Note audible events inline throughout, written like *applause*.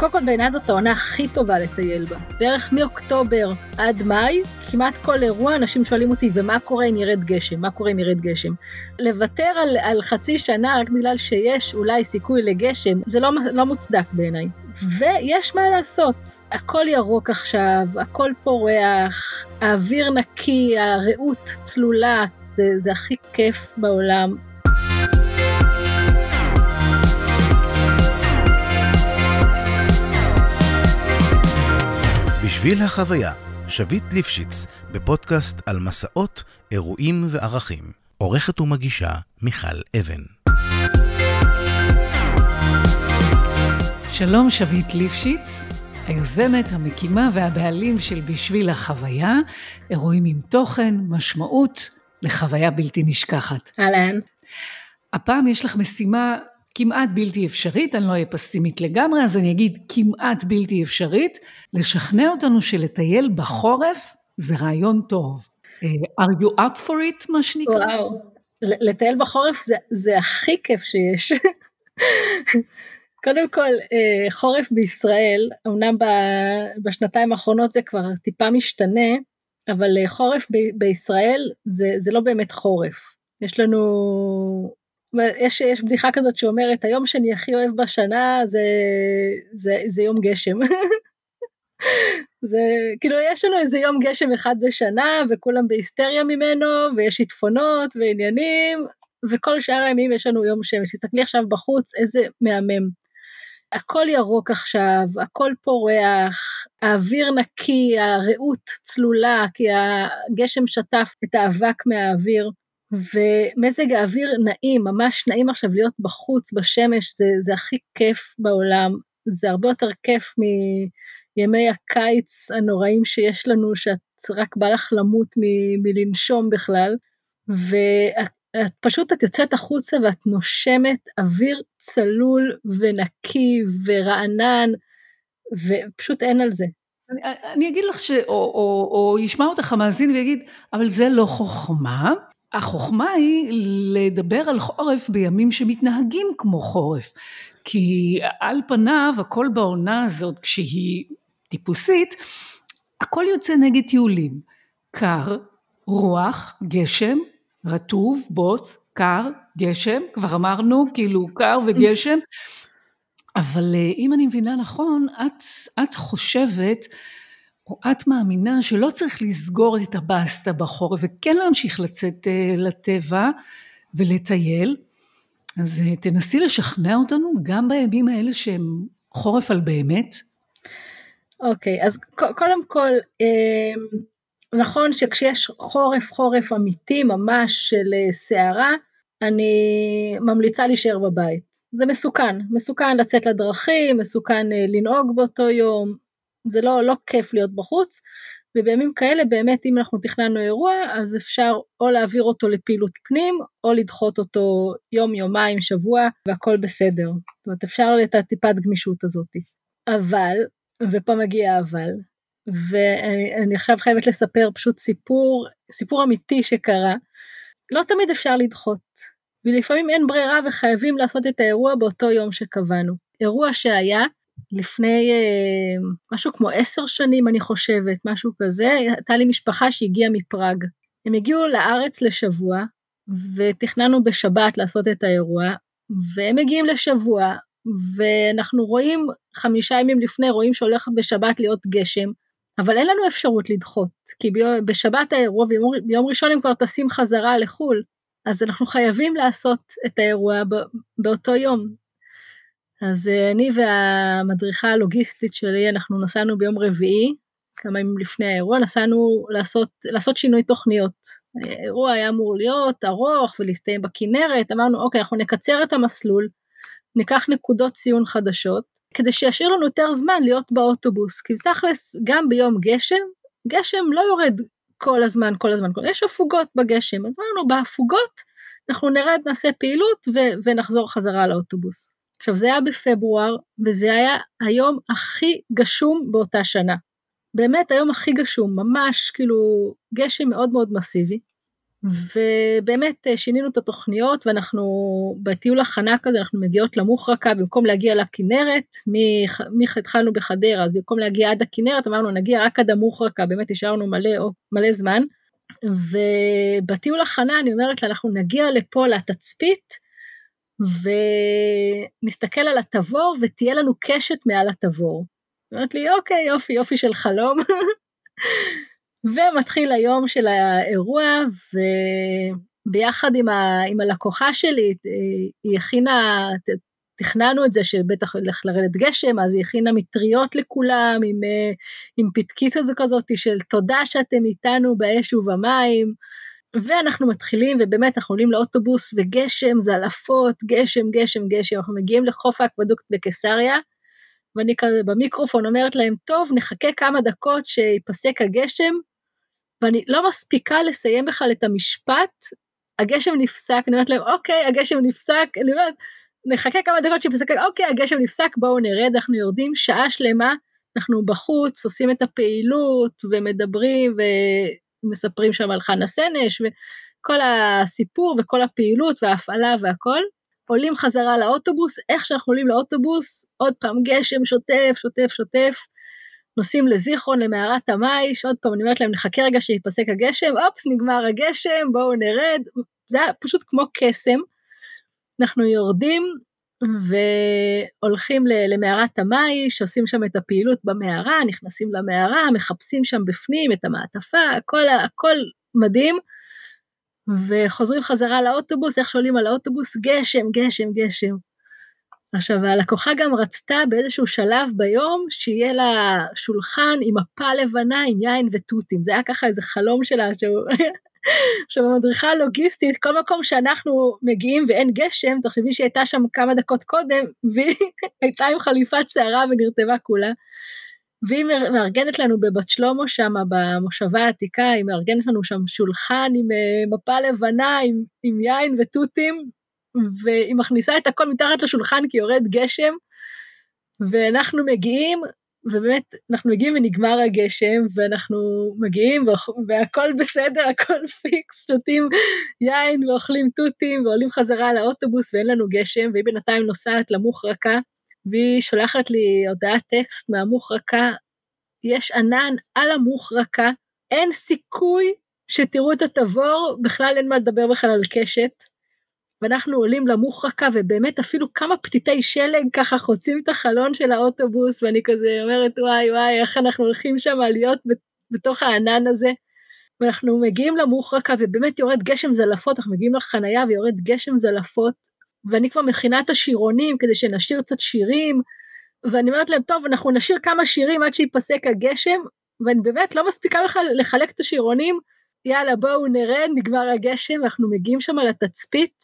קודם כל בעיניי זאת העונה הכי טובה לטייל בה. בערך מאוקטובר עד מאי, כמעט כל אירוע אנשים שואלים אותי, ומה קורה אם ירד גשם? מה קורה אם ירד גשם? לוותר על, על חצי שנה רק בגלל שיש אולי סיכוי לגשם, זה לא, לא מוצדק בעיניי. ויש מה לעשות, הכל ירוק עכשיו, הכל פורח, האוויר נקי, הרעות צלולה, זה, זה הכי כיף בעולם. בשביל החוויה, שביט ליפשיץ, בפודקאסט על מסעות, אירועים וערכים. עורכת ומגישה מיכל אבן. שלום, שביט ליפשיץ, היוזמת, המקימה והבעלים של בשביל החוויה, אירועים עם תוכן, משמעות, לחוויה בלתי נשכחת. אהלן. הפעם יש לך משימה כמעט בלתי אפשרית, אני לא אהיה פסימית לגמרי, אז אני אגיד כמעט בלתי אפשרית, לשכנע אותנו שלטייל בחורף זה רעיון טוב. Uh, are you up for it, מה שנקרא? וואו, לטייל בחורף זה, זה הכי כיף שיש. קודם כל, uh, חורף בישראל, אמנם בשנתיים האחרונות זה כבר טיפה משתנה, אבל uh, חורף בישראל זה, זה לא באמת חורף. יש לנו יש, יש בדיחה כזאת שאומרת, היום שאני הכי אוהב בשנה זה, זה, זה יום גשם. *laughs* זה כאילו יש לנו איזה יום גשם אחד בשנה וכולם בהיסטריה ממנו ויש שיטפונות ועניינים וכל שאר הימים יש לנו יום שמש. תסתכלי עכשיו בחוץ איזה מהמם. הכל ירוק עכשיו, הכל פורח, האוויר נקי, הרעות צלולה כי הגשם שטף את האבק מהאוויר. ומזג האוויר נעים, ממש נעים עכשיו להיות בחוץ, בשמש, זה, זה הכי כיף בעולם. זה הרבה יותר כיף מימי הקיץ הנוראים שיש לנו, שאת רק בא לך למות מ, מלנשום בכלל. ואת פשוט, את יוצאת החוצה ואת נושמת אוויר צלול ונקי ורענן, ופשוט אין על זה. אני, אני אגיד לך, ש, או, או, או ישמע אותך המאזין ויגיד, אבל זה לא חוכמה. החוכמה היא לדבר על חורף בימים שמתנהגים כמו חורף. כי על פניו הכל בעונה הזאת כשהיא טיפוסית, הכל יוצא נגד טיולים. קר, רוח, גשם, רטוב, בוץ, קר, גשם, כבר אמרנו, כאילו קר וגשם. אבל אה, אם אני מבינה נכון, את, את חושבת או את מאמינה שלא צריך לסגור את הבסטה בחורף וכן להמשיך לצאת אה, לטבע ולטייל, אז אה, תנסי לשכנע אותנו גם בימים האלה שהם חורף על באמת. אוקיי, okay, אז קודם כל, אמ, נכון שכשיש חורף חורף אמיתי ממש של אה, סערה, אני ממליצה להישאר בבית. זה מסוכן, מסוכן לצאת לדרכים, מסוכן לנהוג באותו יום, זה לא, לא כיף להיות בחוץ, ובימים כאלה באמת אם אנחנו תכננו אירוע אז אפשר או להעביר אותו לפעילות פנים או לדחות אותו יום יומיים שבוע והכל בסדר. זאת אומרת אפשר את הטיפת גמישות הזאת. אבל, ופה מגיע אבל, ואני עכשיו חייבת לספר פשוט סיפור, סיפור אמיתי שקרה, לא תמיד אפשר לדחות, ולפעמים אין ברירה וחייבים לעשות את האירוע באותו יום שקבענו. אירוע שהיה לפני אה, משהו כמו עשר שנים אני חושבת, משהו כזה, הייתה לי משפחה שהגיעה מפראג. הם הגיעו לארץ לשבוע, ותכננו בשבת לעשות את האירוע, והם מגיעים לשבוע, ואנחנו רואים, חמישה ימים לפני, רואים שהולך בשבת להיות גשם, אבל אין לנו אפשרות לדחות, כי ביום, בשבת האירוע, וביום ראשון הם כבר טסים חזרה לחו"ל, אז אנחנו חייבים לעשות את האירוע באותו יום. אז אה, אני והמדריכה הלוגיסטית שלי, אנחנו נסענו ביום רביעי, כמה ימים לפני האירוע, נסענו לעשות, לעשות שינוי תוכניות. האירוע היה אמור להיות ארוך ולהסתיים בכנרת, אמרנו אוקיי, אנחנו נקצר את המסלול, ניקח נקודות ציון חדשות, כדי שישאיר לנו יותר זמן להיות באוטובוס, כי תכלס, גם ביום גשם, גשם לא יורד כל הזמן, כל הזמן, כל... יש הפוגות בגשם, אז אמרנו בהפוגות אנחנו נרד, נעשה פעילות ו- ונחזור חזרה לאוטובוס. עכשיו זה היה בפברואר, וזה היה היום הכי גשום באותה שנה. באמת היום הכי גשום, ממש כאילו גשם מאוד מאוד מסיבי. ובאמת אה, שינינו את התוכניות ואנחנו בטיול הכנה כזה אנחנו מגיעות למוחרקה במקום להגיע לכנרת, מי התחלנו בחדרה אז במקום להגיע עד הכנרת אמרנו נגיע רק עד המוחרקה באמת השארנו מלא, מלא זמן ובטיול הכנה אני אומרת לה אנחנו נגיע לפה לתצפית ונסתכל על התבור ותהיה לנו קשת מעל התבור. אומרת לי אוקיי יופי יופי של חלום *laughs* ומתחיל היום של האירוע, וביחד עם, ה, עם הלקוחה שלי, היא הכינה, תכננו את זה שבטח ילך לרדת גשם, אז היא הכינה מטריות לכולם, עם, עם פתקית כזאת של תודה שאתם איתנו באש ובמים, ואנחנו מתחילים, ובאמת אנחנו עולים לאוטובוס, וגשם, זלעפות, גשם, גשם, גשם, אנחנו מגיעים לחוף האקוודוקט בקיסריה, ואני כזה במיקרופון אומרת להם, טוב, נחכה כמה דקות שיפסק הגשם, ואני לא מספיקה לסיים בכלל את המשפט, הגשם נפסק, אני אומרת להם, אוקיי, הגשם נפסק, אני אומרת, נחכה כמה דקות שיפסק, אוקיי, הגשם נפסק, בואו נרד, אנחנו יורדים שעה שלמה, אנחנו בחוץ, עושים את הפעילות, ומדברים, ומספרים שם על חנה סנש, וכל הסיפור, וכל הפעילות, וההפעלה והכל. עולים חזרה לאוטובוס, איך שאנחנו עולים לאוטובוס, עוד פעם גשם שוטף, שוטף, שוטף, נוסעים לזיכרון, למערת המייש, עוד פעם אני אומרת להם נחכה רגע שיפסק הגשם, אופס נגמר הגשם, בואו נרד, זה היה פשוט כמו קסם. אנחנו יורדים והולכים למערת המייש, עושים שם את הפעילות במערה, נכנסים למערה, מחפשים שם בפנים את המעטפה, הכל, הכל מדהים. וחוזרים חזרה לאוטובוס, איך שעולים על האוטובוס, גשם, גשם, גשם. עכשיו, הלקוחה גם רצתה באיזשהו שלב ביום שיהיה לה שולחן עם מפה לבנה עם יין ותותים, זה היה ככה איזה חלום שלה, *laughs* עכשיו המדריכה הלוגיסטית, כל מקום שאנחנו מגיעים ואין גשם, תחשבי שהיא הייתה שם כמה דקות קודם, והיא *laughs* הייתה עם חליפת שערה ונרטבה כולה. והיא מארגנת לנו בבת שלמה שם, במושבה העתיקה, היא מארגנת לנו שם שולחן עם uh, מפה לבנה, עם, עם יין ותותים, והיא מכניסה את הכל מתחת לשולחן כי יורד גשם, ואנחנו מגיעים, ובאמת, אנחנו מגיעים ונגמר הגשם, ואנחנו מגיעים והכל בסדר, הכל *laughs* פיקס, שותים יין ואוכלים תותים ועולים חזרה לאוטובוס ואין לנו גשם, והיא בינתיים נוסעת למוחרקה, והיא שולחת לי הודעת טקסט מהמוחרקה, יש ענן על המוחרקה, אין סיכוי שתראו את התבור, בכלל אין מה לדבר בכלל על קשת. ואנחנו עולים למוחרקה, ובאמת אפילו כמה פתיתי שלג ככה חוצים את החלון של האוטובוס, ואני כזה אומרת, וואי וואי, איך אנחנו הולכים שם להיות בתוך הענן הזה. ואנחנו מגיעים למוחרקה, ובאמת יורד גשם זלעפות, אנחנו מגיעים לחנייה ויורד גשם זלעפות, ואני כבר מכינה את השירונים כדי שנשיר קצת שירים, ואני אומרת להם, טוב, אנחנו נשיר כמה שירים עד שיפסק הגשם, ואני באמת לא מספיקה בכלל לחלק את השירונים, יאללה בואו נרד, נגמר הגשם, אנחנו מגיעים שם לתצפית,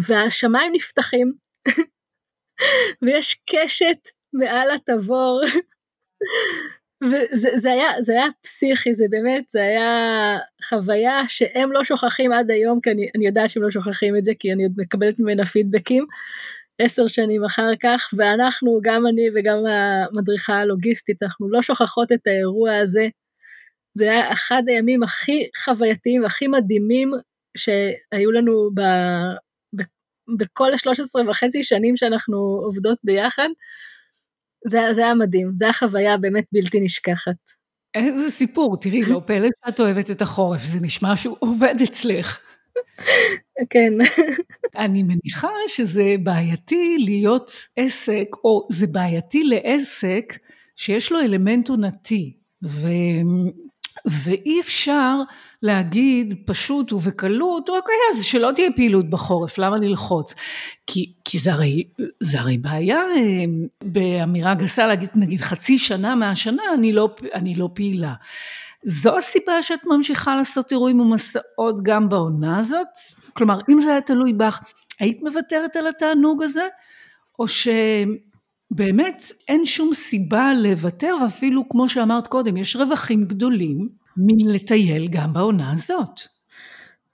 והשמיים נפתחים, *laughs* ויש קשת מעל התבור, *laughs* וזה זה היה, זה היה פסיכי, זה באמת, זה היה חוויה שהם לא שוכחים עד היום, כי אני, אני יודעת שהם לא שוכחים את זה, כי אני עוד מקבלת ממנה פידבקים עשר שנים אחר כך, ואנחנו, גם אני וגם המדריכה הלוגיסטית, אנחנו לא שוכחות את האירוע הזה. זה היה אחד הימים הכי חווייתיים והכי מדהימים שהיו לנו בכל השלוש עשרה וחצי שנים שאנחנו עובדות ביחד, זה, זה היה מדהים, זו הייתה חוויה באמת בלתי נשכחת. איזה סיפור, תראי, לא פלא שאת אוהבת את החורף, זה נשמע שהוא עובד אצלך. כן. אני מניחה שזה בעייתי להיות עסק, או זה בעייתי לעסק שיש לו אלמנט עונתי. ואי אפשר להגיד פשוט ובקלות, אוקיי, אז שלא תהיה פעילות בחורף, למה ללחוץ? כי, כי זה, הרי, זה הרי בעיה באמירה גסה להגיד, נגיד חצי שנה מהשנה אני לא, אני לא פעילה. זו הסיבה שאת ממשיכה לעשות אירועים ומסעות גם בעונה הזאת? כלומר, אם זה היה תלוי בך, היית מוותרת על התענוג הזה? או ש... באמת אין שום סיבה לוותר, ואפילו כמו שאמרת קודם, יש רווחים גדולים מלטייל גם בעונה הזאת.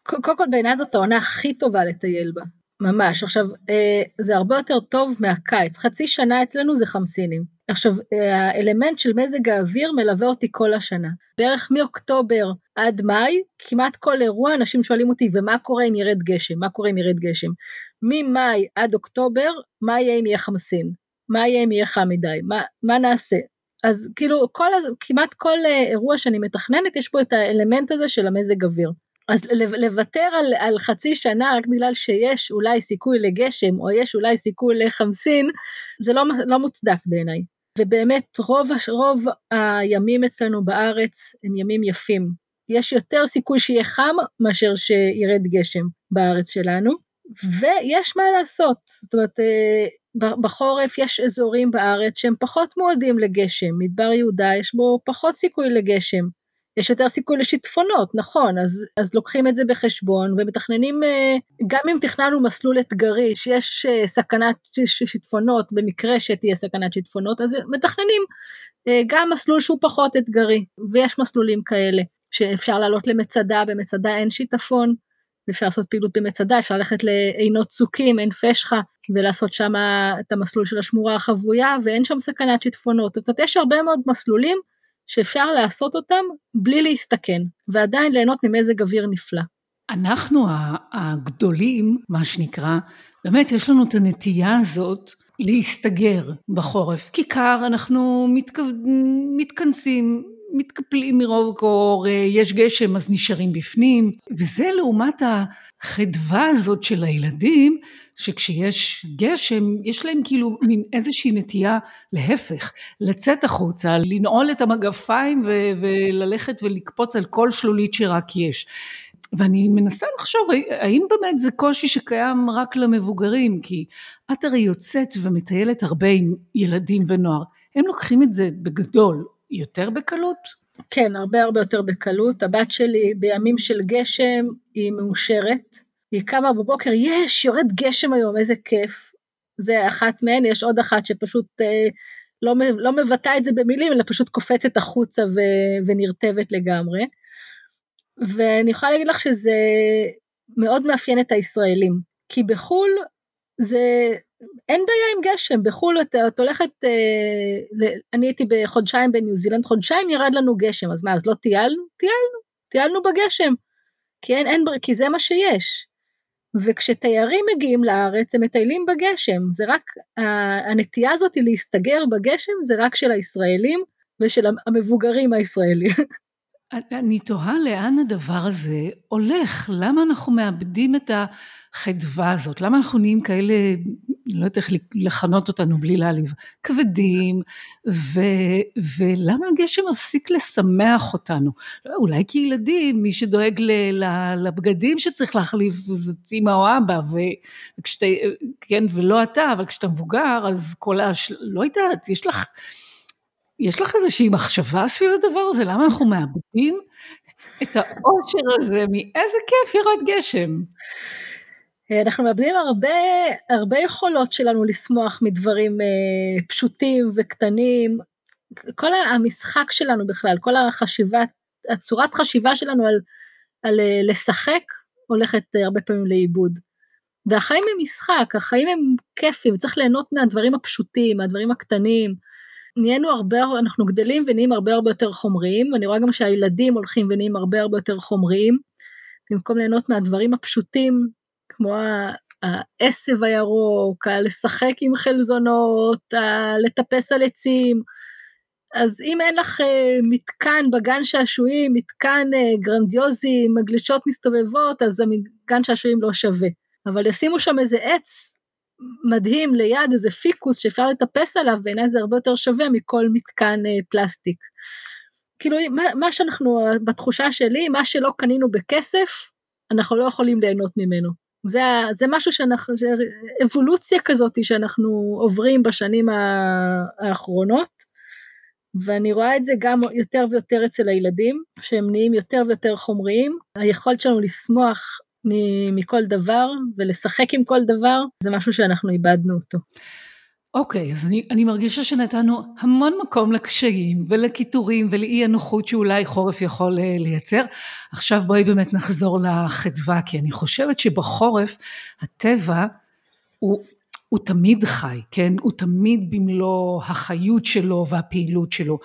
קודם כל בעיניי זאת העונה הכי טובה לטייל בה, ממש. עכשיו, אה, זה הרבה יותר טוב מהקיץ, חצי שנה אצלנו זה חמסינים. עכשיו, האלמנט של מזג האוויר מלווה אותי כל השנה. בערך מאוקטובר עד מאי, כמעט כל אירוע אנשים שואלים אותי, ומה קורה אם ירד גשם? מה קורה אם ירד גשם? ממאי עד אוקטובר, מה יהיה אם יהיה חמסין? מה יהיה אם יהיה חם מדי? מה, מה נעשה? אז כאילו, כל, כמעט כל אירוע שאני מתכננת, יש פה את האלמנט הזה של המזג אוויר. אז לוותר על, על חצי שנה רק בגלל שיש אולי סיכוי לגשם, או יש אולי סיכוי לחמסין, זה לא, לא מוצדק בעיניי. ובאמת רוב, רוב הימים אצלנו בארץ הם ימים יפים. יש יותר סיכוי שיהיה חם מאשר שירד גשם בארץ שלנו, ויש מה לעשות. זאת אומרת, אה, בחורף יש אזורים בארץ שהם פחות מועדים לגשם, מדבר יהודה יש בו פחות סיכוי לגשם. יש יותר סיכוי לשיטפונות, נכון, אז, אז לוקחים את זה בחשבון ומתכננים, אה, גם אם תכננו מסלול אתגרי שיש אה, סכנת שיטפונות, במקרה שתהיה סכנת שיטפונות, אז מתכננים אה, גם מסלול שהוא פחות אתגרי, ויש מסלולים כאלה, שאפשר לעלות למצדה, במצדה אין שיטפון, אפשר לעשות פעילות במצדה, אפשר ללכת לעינות צוקים, עין פשחה, ולעשות שם את המסלול של השמורה החבויה, ואין שם סכנת שיטפונות. זאת אומרת, יש הרבה מאוד מסלולים שאפשר לעשות אותם בלי להסתכן, ועדיין ליהנות ממזג אוויר נפלא. אנחנו הגדולים, מה שנקרא, באמת יש לנו את הנטייה הזאת להסתגר בחורף. כי קר, אנחנו מתכו... מתכנסים, מתקפלים מרוב קור, יש גשם אז נשארים בפנים, וזה לעומת החדווה הזאת של הילדים, שכשיש גשם, יש להם כאילו מין איזושהי נטייה להפך, לצאת החוצה, לנעול את המגפיים ו- וללכת ולקפוץ על כל שלולית שרק יש. ואני מנסה לחשוב, האם באמת זה קושי שקיים רק למבוגרים? כי את הרי יוצאת ומטיילת הרבה עם ילדים ונוער, הם לוקחים את זה בגדול יותר בקלות? כן, הרבה הרבה יותר בקלות. הבת שלי בימים של גשם היא מאושרת. היא קמה בבוקר, יש, יורד גשם היום, איזה כיף. זה אחת מהן, יש עוד אחת שפשוט אה, לא, לא מבטאה את זה במילים, אלא פשוט קופצת החוצה ו, ונרטבת לגמרי. ואני יכולה להגיד לך שזה מאוד מאפיין את הישראלים, כי בחו"ל זה, אין בעיה עם גשם, בחו"ל את, הולכת, אה, אני הייתי בחודשיים בניו זילנד, חודשיים ירד לנו גשם, אז מה, אז לא טיילנו? טיילנו, טיילנו בגשם, כי, אין, אין, כי זה מה שיש. וכשתיירים מגיעים לארץ הם מטיילים בגשם, זה רק, הנטייה הזאת להסתגר בגשם זה רק של הישראלים ושל המבוגרים הישראלים. *laughs* אני תוהה לאן הדבר הזה הולך, למה אנחנו מאבדים את החדווה הזאת, למה אנחנו נהיים כאלה, לא יודעת איך לכנות אותנו בלי להעליב, כבדים, ו, ולמה הגשם מפסיק לשמח אותנו? אולי כילדים, מי שדואג ל, ל, לבגדים שצריך להחליף זאת אמא או אבא, וכשאתה, כן, ולא אתה, אבל כשאתה מבוגר, אז כל הש... לא יודעת, יש לך... יש לך איזושהי מחשבה סביב הדבר הזה? למה אנחנו מאבדים את האושר הזה מאיזה כיף ירד גשם? אנחנו מאבדים הרבה, הרבה יכולות שלנו לשמוח מדברים אה, פשוטים וקטנים. כל המשחק שלנו בכלל, כל החשיבה, הצורת חשיבה שלנו על, על אה, לשחק הולכת אה, הרבה פעמים לאיבוד. והחיים הם משחק, החיים הם כיפים, צריך ליהנות מהדברים הפשוטים, מהדברים הקטנים. נהיינו הרבה, אנחנו גדלים ונהיים הרבה הרבה יותר חומריים, ואני רואה גם שהילדים הולכים ונהיים הרבה הרבה יותר חומריים, במקום ליהנות מהדברים הפשוטים, כמו העשב הירוק, לשחק עם חלזונות, לטפס על עצים. אז אם אין לך אה, מתקן בגן שעשועים, מתקן אה, גרנדיוזי, מגלשות מסתובבות, אז הגן שעשועים לא שווה. אבל ישימו שם איזה עץ מדהים ליד איזה פיקוס שאפשר לטפס עליו, בעיניי זה הרבה יותר שווה מכל מתקן אה, פלסטיק. כאילו מה, מה שאנחנו, בתחושה שלי, מה שלא קנינו בכסף, אנחנו לא יכולים ליהנות ממנו. זה, זה משהו שאנחנו, זה אבולוציה כזאת שאנחנו עוברים בשנים האחרונות, ואני רואה את זה גם יותר ויותר אצל הילדים, שהם נהיים יותר ויותר חומריים. היכולת שלנו לשמוח מכל דבר ולשחק עם כל דבר, זה משהו שאנחנו איבדנו אותו. אוקיי, okay, אז אני, אני מרגישה שנתנו המון מקום לקשיים ולקיטורים ולאי הנוחות שאולי חורף יכול אה, לייצר. עכשיו בואי באמת נחזור לחדווה, כי אני חושבת שבחורף הטבע הוא, הוא תמיד חי, כן? הוא תמיד במלוא החיות שלו והפעילות שלו.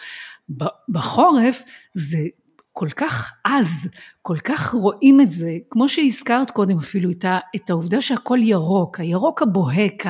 בחורף זה כל כך עז, כל כך רואים את זה, כמו שהזכרת קודם אפילו, את, ה, את העובדה שהכל ירוק, הירוק הבוהק,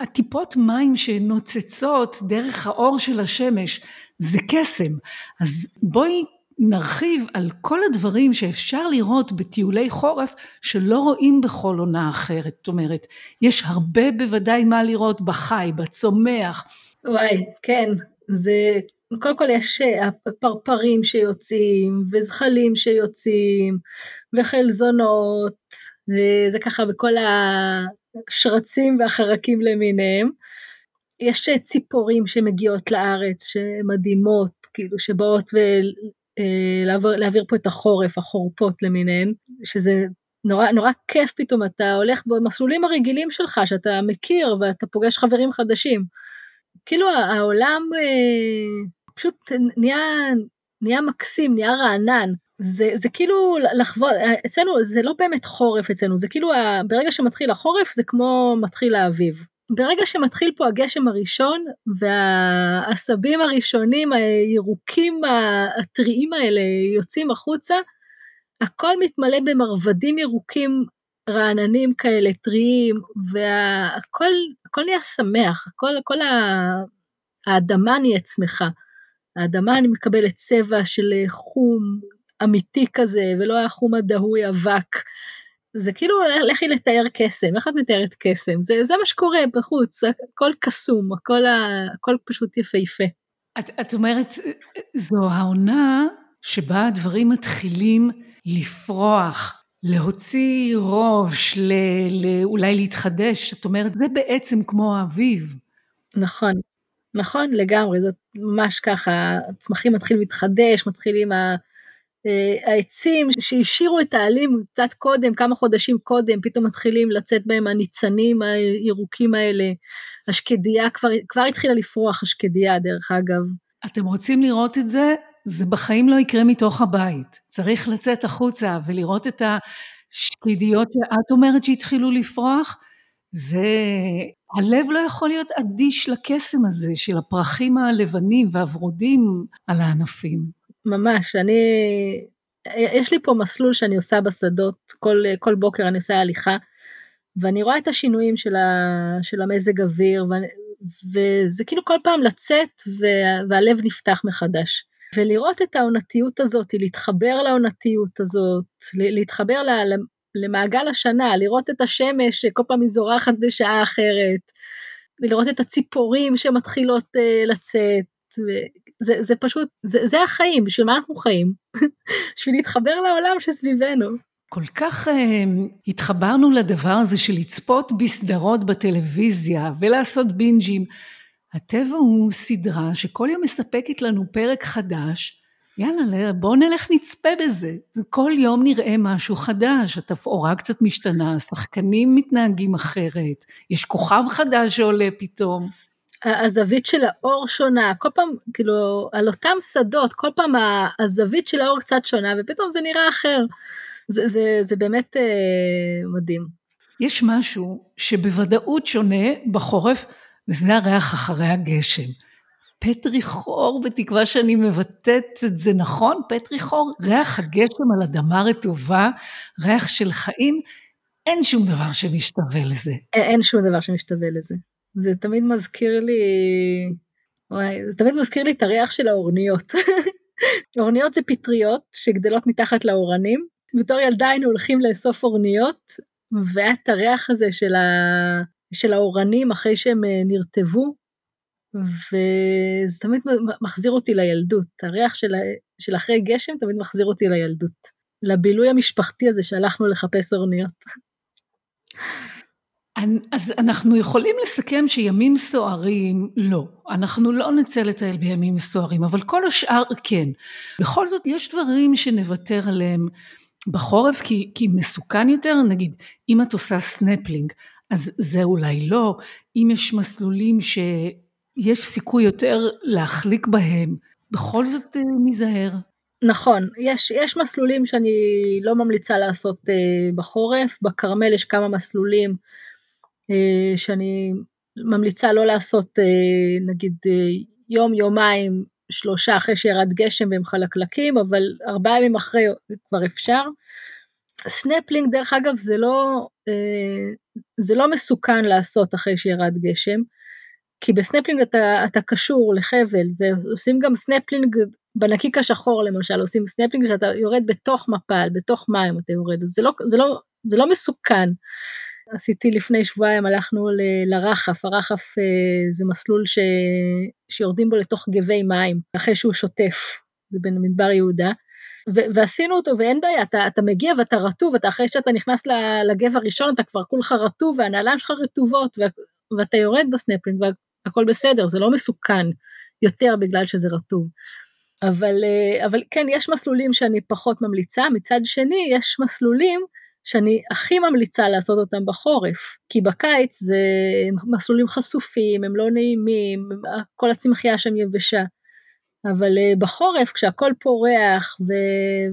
הטיפות מים שנוצצות דרך האור של השמש, זה קסם. אז בואי נרחיב על כל הדברים שאפשר לראות בטיולי חורף שלא רואים בכל עונה אחרת. זאת אומרת, יש הרבה בוודאי מה לראות בחי, בצומח. וואי, כן, זה, קודם כל יש אה, פרפרים שיוצאים, וזחלים שיוצאים, וחלזונות, וזה ככה בכל השרצים והחרקים למיניהם. יש אה, ציפורים שמגיעות לארץ, שמדהימות, כאילו שבאות ולהעביר אה, פה את החורף, החורפות למיניהן, שזה נורא, נורא כיף פתאום, אתה הולך במסלולים הרגילים שלך, שאתה מכיר ואתה פוגש חברים חדשים. כאילו העולם אה, פשוט נהיה, נהיה מקסים, נהיה רענן. זה, זה כאילו לחוות, אצלנו זה לא באמת חורף אצלנו, זה כאילו ברגע שמתחיל החורף זה כמו מתחיל האביב. ברגע שמתחיל פה הגשם הראשון והעשבים הראשונים הירוקים הטריים האלה יוצאים החוצה, הכל מתמלא במרבדים ירוקים רעננים כאלה, טריים, והכל נהיה שמח, הכל, כל האדמה נהיית שמחה. האדמה אני מקבלת צבע של חום אמיתי כזה, ולא החום הדהוי אבק. זה כאילו, לכי לתאר קסם, איך את מתארת קסם? זה, זה מה שקורה בחוץ, הכל קסום, הכל, הכל פשוט יפהפה. את, את אומרת, זו העונה שבה הדברים מתחילים לפרוח, להוציא ראש, ל, ל, אולי להתחדש, את אומרת, זה בעצם כמו האביב. נכון, נכון לגמרי, זאת ממש ככה, הצמחים מתחילים להתחדש, מתחילים ה... אה, העצים שהשאירו את העלים קצת קודם, כמה חודשים קודם, פתאום מתחילים לצאת בהם הניצנים הירוקים האלה. השקדיה כבר, כבר התחילה לפרוח, השקדיה דרך אגב. אתם רוצים לראות את זה? זה בחיים לא יקרה מתוך הבית. צריך לצאת החוצה ולראות את השקדיות שאת אומרת שהתחילו לפרוח. זה, הלב לא יכול להיות אדיש לקסם הזה של הפרחים הלבנים והוורודים על הענפים. ממש, אני, יש לי פה מסלול שאני עושה בשדות, כל, כל בוקר אני עושה הליכה, ואני רואה את השינויים של, ה, של המזג אוויר, ואני, וזה כאילו כל פעם לצאת והלב נפתח מחדש. ולראות את העונתיות הזאת, להתחבר לעונתיות הזאת, להתחבר למעגל השנה, לראות את השמש שכל פעם היא זורחת בשעה אחרת, לראות את הציפורים שמתחילות uh, לצאת, זה, זה פשוט, זה, זה החיים, בשביל מה אנחנו חיים? *laughs* בשביל להתחבר לעולם שסביבנו. כל כך uh, התחברנו לדבר הזה של לצפות בסדרות בטלוויזיה ולעשות בינג'ים. הטבע הוא סדרה שכל יום מספקת לנו פרק חדש, יאללה, בואו נלך נצפה בזה. כל יום נראה משהו חדש, התפאורה קצת משתנה, השחקנים מתנהגים אחרת, יש כוכב חדש שעולה פתאום. הזווית של האור שונה, כל פעם, כאילו, על אותם שדות, כל פעם הזווית של האור קצת שונה, ופתאום זה נראה אחר. זה, זה, זה באמת אה, מדהים. יש משהו שבוודאות שונה בחורף, וזה הריח אחרי הגשם. פטרי חור, בתקווה שאני מבטאת את זה נכון, פטרי חור, ריח הגשם על אדמה רטובה, ריח של חיים, אין שום דבר שמשתווה לזה. אין שום דבר שמשתווה לזה. זה תמיד מזכיר לי, וואי, זה תמיד מזכיר לי את הריח של האורניות. *laughs* אורניות זה פטריות שגדלות מתחת לאורנים. בתור ילדה היינו הולכים לאסוף אורניות, והיה את הריח הזה של, ה... של האורנים אחרי שהם אה, נרטבו, וזה תמיד מחזיר אותי לילדות. הריח של, של אחרי גשם תמיד מחזיר אותי לילדות. לבילוי המשפחתי הזה שהלכנו לחפש אורניות. אז אנחנו יכולים לסכם שימים סוערים לא, אנחנו לא נצא לטייל בימים סוערים, אבל כל השאר כן. בכל זאת יש דברים שנוותר עליהם בחורף כי, כי מסוכן יותר, נגיד אם את עושה סנפלינג אז זה אולי לא, אם יש מסלולים שיש סיכוי יותר להחליק בהם, בכל זאת אה, ניזהר. נכון, יש, יש מסלולים שאני לא ממליצה לעשות אה, בחורף, בכרמל יש כמה מסלולים שאני ממליצה לא לעשות נגיד יום, יומיים, שלושה אחרי שירד גשם והם חלקלקים, אבל ארבעה ימים אחרי כבר אפשר. סנפלינג דרך אגב זה לא, זה לא מסוכן לעשות אחרי שירד גשם, כי בסנפלינג אתה, אתה קשור לחבל ועושים גם סנפלינג בנקיק השחור למשל, עושים סנפלינג שאתה יורד בתוך מפל, בתוך מים אתה יורד, אז זה לא, זה לא, זה לא מסוכן. עשיתי לפני שבועיים, הלכנו ל, לרחף, הרחף אה, זה מסלול ש, שיורדים בו לתוך גבי מים, אחרי שהוא שוטף, זה במדבר יהודה. ו- ועשינו אותו ואין בעיה, אתה, אתה מגיע ואתה רטוב, אתה אחרי שאתה נכנס לגב הראשון אתה כבר כולך רטוב והנעליים שלך רטובות ו- ואתה יורד בסנפלינג והכל בסדר, זה לא מסוכן יותר בגלל שזה רטוב. אבל, אה, אבל כן, יש מסלולים שאני פחות ממליצה, מצד שני יש מסלולים שאני הכי ממליצה לעשות אותם בחורף, כי בקיץ זה מסלולים חשופים, הם לא נעימים, כל הצמחייה שם יבשה. אבל אה, בחורף כשהכל פורח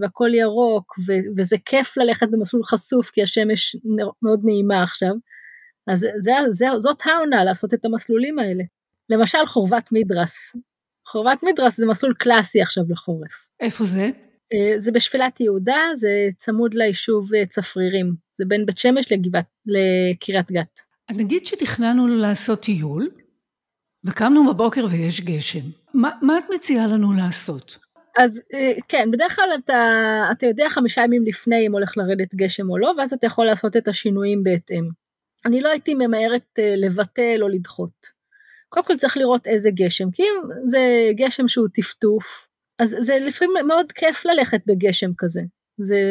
והכל ירוק וזה כיף ללכת במסלול חשוף כי השמש מאוד נעימה עכשיו, אז זה, זה, זאת העונה לעשות את המסלולים האלה. למשל חורבת מדרס. חורבת מדרס זה מסלול קלאסי עכשיו לחורף. איפה זה? Uh, זה בשפלת יהודה, זה צמוד ליישוב uh, צפרירים, זה בין בית שמש לגבעת, לקריית גת. נגיד שתכננו לעשות טיול, וקמנו בבוקר ויש גשם. מה, מה את מציעה לנו לעשות? אז אה, כן, בדרך כלל אתה, אתה יודע חמישה ימים לפני אם הולך לרדת גשם או לא, ואז אתה יכול לעשות את השינויים בהתאם. אני לא הייתי ממהרת אה, לבטל או לדחות. קודם כל צריך לראות איזה גשם, כי אם זה גשם שהוא טפטוף, אז זה לפעמים מאוד כיף ללכת בגשם כזה. זה,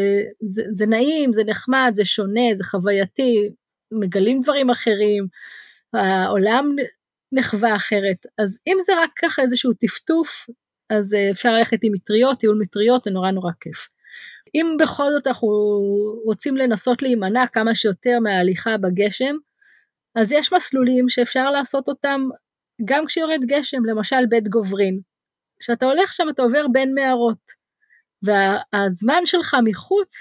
זה, זה נעים, זה נחמד, זה שונה, זה חווייתי, מגלים דברים אחרים, העולם נחווה אחרת. אז אם זה רק ככה איזשהו טפטוף, אז אה, אפשר ללכת עם מטריות, טיול מטריות, זה נורא נורא כיף. אם בכל זאת אנחנו רוצים לנסות להימנע כמה שיותר מההליכה בגשם, אז יש מסלולים שאפשר לעשות אותם גם כשיורד גשם, למשל בית גוברין. כשאתה הולך שם אתה עובר בין מערות, והזמן שלך מחוץ,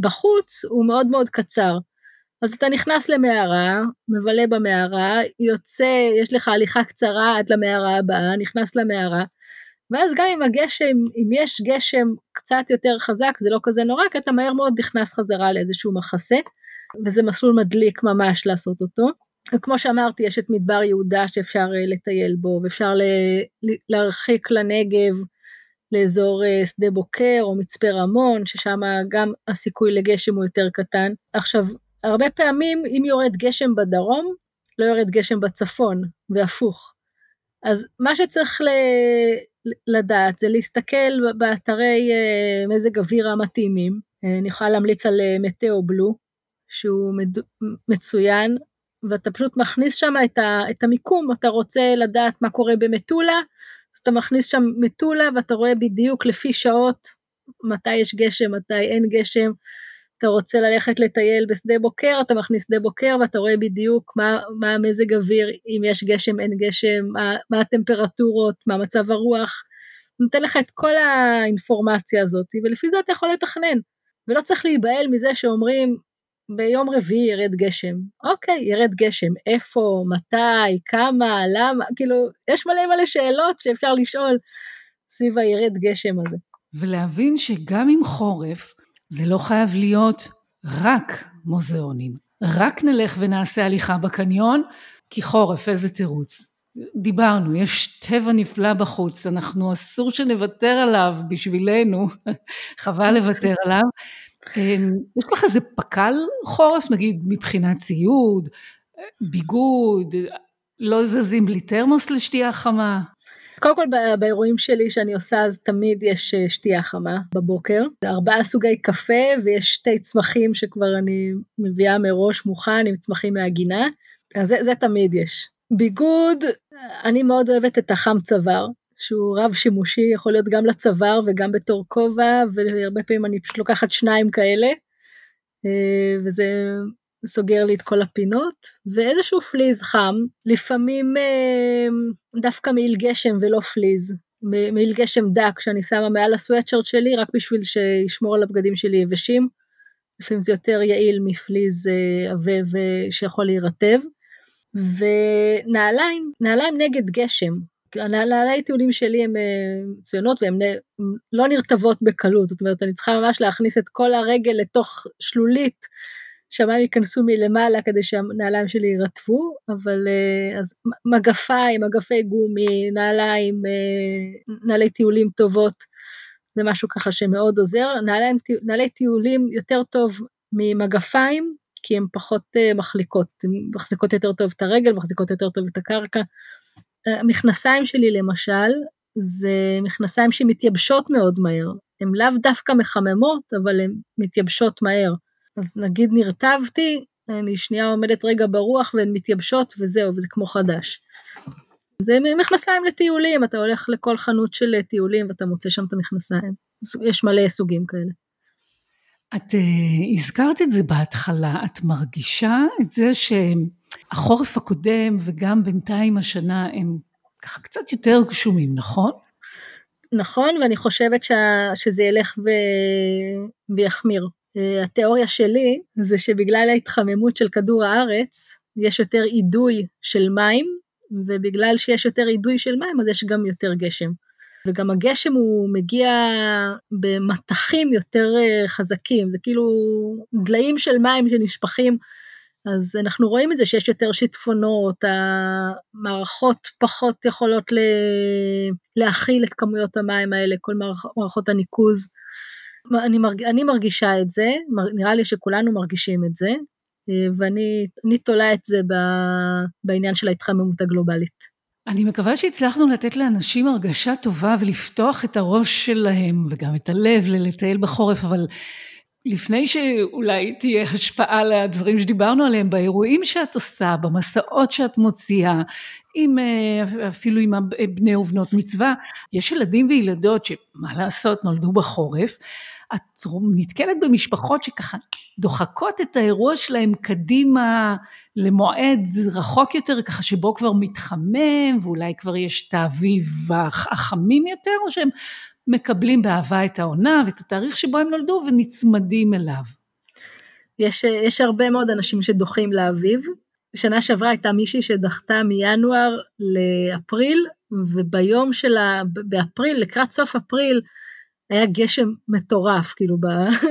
בחוץ הוא מאוד מאוד קצר. אז אתה נכנס למערה, מבלה במערה, יוצא, יש לך הליכה קצרה עד למערה הבאה, נכנס למערה, ואז גם אם הגשם, אם יש גשם קצת יותר חזק, זה לא כזה נורא, כי אתה מהר מאוד נכנס חזרה לאיזשהו מחסה, וזה מסלול מדליק ממש לעשות אותו. וכמו שאמרתי, יש את מדבר יהודה שאפשר אה, לטייל בו, ואפשר להרחיק לנגב, לאזור אה, שדה בוקר או מצפה רמון, ששם גם הסיכוי לגשם הוא יותר קטן. עכשיו, הרבה פעמים אם יורד גשם בדרום, לא יורד גשם בצפון, והפוך. אז מה שצריך. לדעת זה להסתכל באתרי אה, מזג אוויר המתאימים, אה, אני יכולה להמליץ על אה, מטאו בלו, שהוא מד... מצוין, ואתה פשוט מכניס שם את, ה... את המיקום, אתה רוצה לדעת מה קורה במטולה, אז אתה מכניס שם מטולה ואתה רואה בדיוק לפי שעות מתי יש גשם, מתי אין גשם, אתה רוצה ללכת לטייל בשדה בוקר, אתה מכניס שדה בוקר ואתה רואה בדיוק מה, מה המזג אוויר, אם יש גשם, אין גשם, מה, מה הטמפרטורות, מה מצב הרוח. נותן לך את כל האינפורמציה הזאת, ולפי זה אתה יכול לתכנן. ולא צריך להיבהל מזה שאומרים, ביום רביעי ירד גשם. אוקיי, ירד גשם. איפה, מתי, כמה, למה, כאילו, יש מלא מלא שאלות שאפשר לשאול סביב הירד גשם הזה. ולהבין שגם עם חורף, זה לא חייב להיות רק מוזיאונים. רק נלך ונעשה הליכה בקניון, כי חורף, איזה תירוץ. דיברנו, יש טבע נפלא בחוץ, אנחנו אסור שנוותר עליו בשבילנו, *laughs* חבל לוותר עליו. אמ, יש לך איזה פק"ל חורף, נגיד מבחינת ציוד, ביגוד, לא זזים בלי תרמוס לשתייה חמה? קודם כל באירועים שלי שאני עושה אז תמיד יש אה, שתייה חמה בבוקר, ארבעה סוגי קפה ויש שתי צמחים שכבר אני מביאה מראש מוכן עם צמחים מהגינה, אז זה, זה תמיד יש. ביגוד, אני מאוד אוהבת את החם צוואר, שהוא רב שימושי, יכול להיות גם לצוואר וגם בתור כובע, והרבה פעמים אני פשוט לוקחת שניים כאלה, אה, וזה סוגר לי את כל הפינות, ואיזשהו פליז חם, לפעמים אה, דווקא מעיל גשם ולא פליז, מעיל גשם דק שאני שמה מעל הסוואטשרט שלי רק בשביל שישמור על הבגדים שלי יבשים. לפעמים זה יותר יעיל מפליז עבה שיכול להירטב. ונעליים, נעליים נגד גשם. הנעלי טיולים שלי הן מצוינות והן לא נרטבות בקלות, זאת אומרת אני צריכה ממש להכניס את כל הרגל לתוך שלולית, שהמים ייכנסו מלמעלה כדי שהנעליים שלי יירטבו, אבל אז מגפיים, מגפי גומי, נעליים, נעלי טיולים טובות, זה משהו ככה שמאוד עוזר. נעליים, נעלי טיולים יותר טוב ממגפיים, כי הן פחות מחליקות, הן מחזיקות יותר טוב את הרגל, מחזיקות יותר טוב את הקרקע. המכנסיים שלי למשל, זה מכנסיים שמתייבשות מאוד מהר, הן לאו דווקא מחממות, אבל הן מתייבשות מהר. אז נגיד נרטבתי, אני שנייה עומדת רגע ברוח והן מתייבשות וזהו, וזה כמו חדש. זה מכנסיים לטיולים, אתה הולך לכל חנות של טיולים ואתה מוצא שם את המכנסיים. יש מלא סוגים כאלה. את uh, הזכרת את זה בהתחלה, את מרגישה את זה שהחורף הקודם וגם בינתיים השנה הם ככה קצת יותר גשומים, נכון? נכון, ואני חושבת שה, שזה ילך ו... ויחמיר. Uh, התיאוריה שלי זה שבגלל ההתחממות של כדור הארץ, יש יותר אידוי של מים, ובגלל שיש יותר אידוי של מים אז יש גם יותר גשם. וגם הגשם הוא מגיע במטחים יותר אה, חזקים, זה כאילו דליים של מים שנשפכים, אז אנחנו רואים את זה שיש יותר שיטפונות, המערכות פחות יכולות להכיל את כמויות המים האלה, כל מערכות הניקוז. אני, מרג, אני מרגישה את זה, נראה לי שכולנו מרגישים את זה, אה, ואני תולה את זה בעניין של ההתחממות הגלובלית. אני מקווה שהצלחנו לתת לאנשים הרגשה טובה ולפתוח את הראש שלהם וגם את הלב ללטייל בחורף, אבל לפני שאולי תהיה השפעה לדברים שדיברנו עליהם, באירועים שאת עושה, במסעות שאת מוציאה, עם, אה, אפילו עם בני ובנות מצווה, יש ילדים וילדות שמה לעשות נולדו בחורף, את נתקלת במשפחות שככה דוחקות את האירוע שלהם קדימה למועד רחוק יותר, ככה שבו כבר מתחמם ואולי כבר יש את האביב החמים יותר, או שהם מקבלים באהבה את העונה ואת התאריך שבו הם נולדו ונצמדים אליו. יש, יש הרבה מאוד אנשים שדוחים לאביב. שנה שעברה הייתה מישהי שדחתה מינואר לאפריל, וביום שלה, באפריל, לקראת סוף אפריל, היה גשם מטורף, כאילו ב,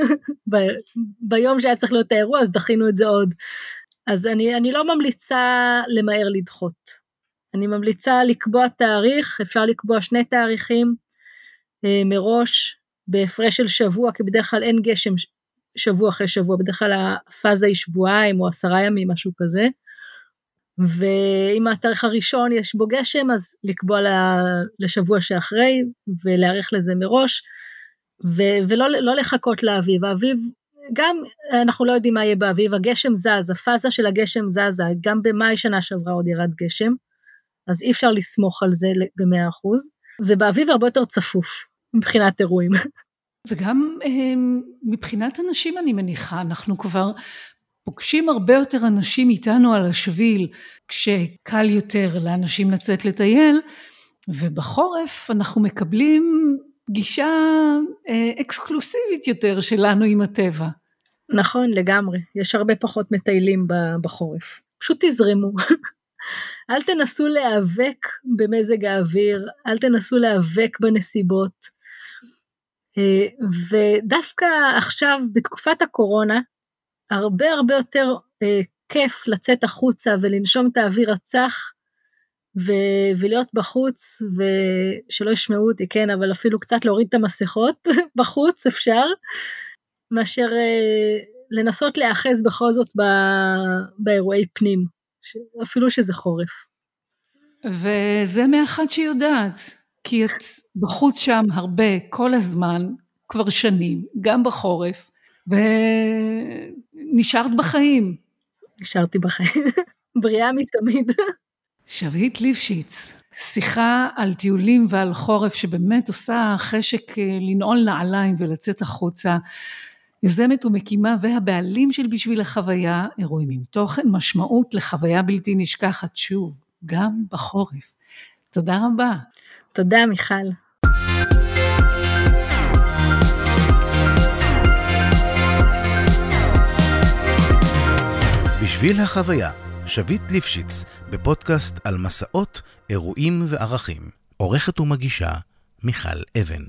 *laughs* ב, ביום שהיה צריך להיות האירוע, אז דחינו את זה עוד. אז אני, אני לא ממליצה למהר לדחות. אני ממליצה לקבוע תאריך, אפשר לקבוע שני תאריכים אה, מראש, בהפרש של שבוע, כי בדרך כלל אין גשם שבוע אחרי שבוע, בדרך כלל הפאזה היא שבועיים או עשרה ימים, משהו כזה. ואם התאריך הראשון יש בו גשם, אז לקבוע לשבוע שאחרי ולהיערך לזה מראש. ו- ולא לא לחכות לאביב, האביב, גם אנחנו לא יודעים מה יהיה באביב, הגשם זז, הפאזה של הגשם זזה, גם במאי שנה שעברה עוד ירד גשם, אז אי אפשר לסמוך על זה במאה אחוז, ובאביב הרבה יותר צפוף מבחינת אירועים. *laughs* וגם אמ, מבחינת אנשים אני מניחה, אנחנו כבר פוגשים הרבה יותר אנשים איתנו על השביל, כשקל יותר לאנשים לצאת לטייל, ובחורף אנחנו מקבלים גישה אה, אקסקלוסיבית יותר שלנו עם הטבע. נכון, לגמרי. יש הרבה פחות מטיילים בחורף. פשוט תזרמו. *laughs* אל תנסו להיאבק במזג האוויר, אל תנסו להיאבק בנסיבות. אה, ודווקא עכשיו, בתקופת הקורונה, הרבה הרבה יותר אה, כיף לצאת החוצה ולנשום את האוויר הצח, ולהיות בחוץ, ושלא ישמעו אותי, כן, אבל אפילו קצת להוריד את המסכות *laughs* בחוץ אפשר, מאשר אה, לנסות להיאחז בכל זאת ב- באירועי פנים, אפילו שזה חורף. וזה מאחת שיודעת, כי את בחוץ שם הרבה, כל הזמן, כבר שנים, גם בחורף, ונשארת בחיים. נשארתי בחיים, *laughs* בריאה מתמיד. שביט ליפשיץ, שיחה על טיולים ועל חורף שבאמת עושה חשק אה, לנעול נעליים ולצאת החוצה. יוזמת ומקימה והבעלים של בשביל החוויה, אירועים עם תוכן, משמעות לחוויה בלתי נשכחת שוב, גם בחורף. תודה רבה. תודה מיכל. שביל החוויה, שביט ליפשיץ, בפודקאסט על מסעות, אירועים וערכים. עורכת ומגישה, מיכל אבן.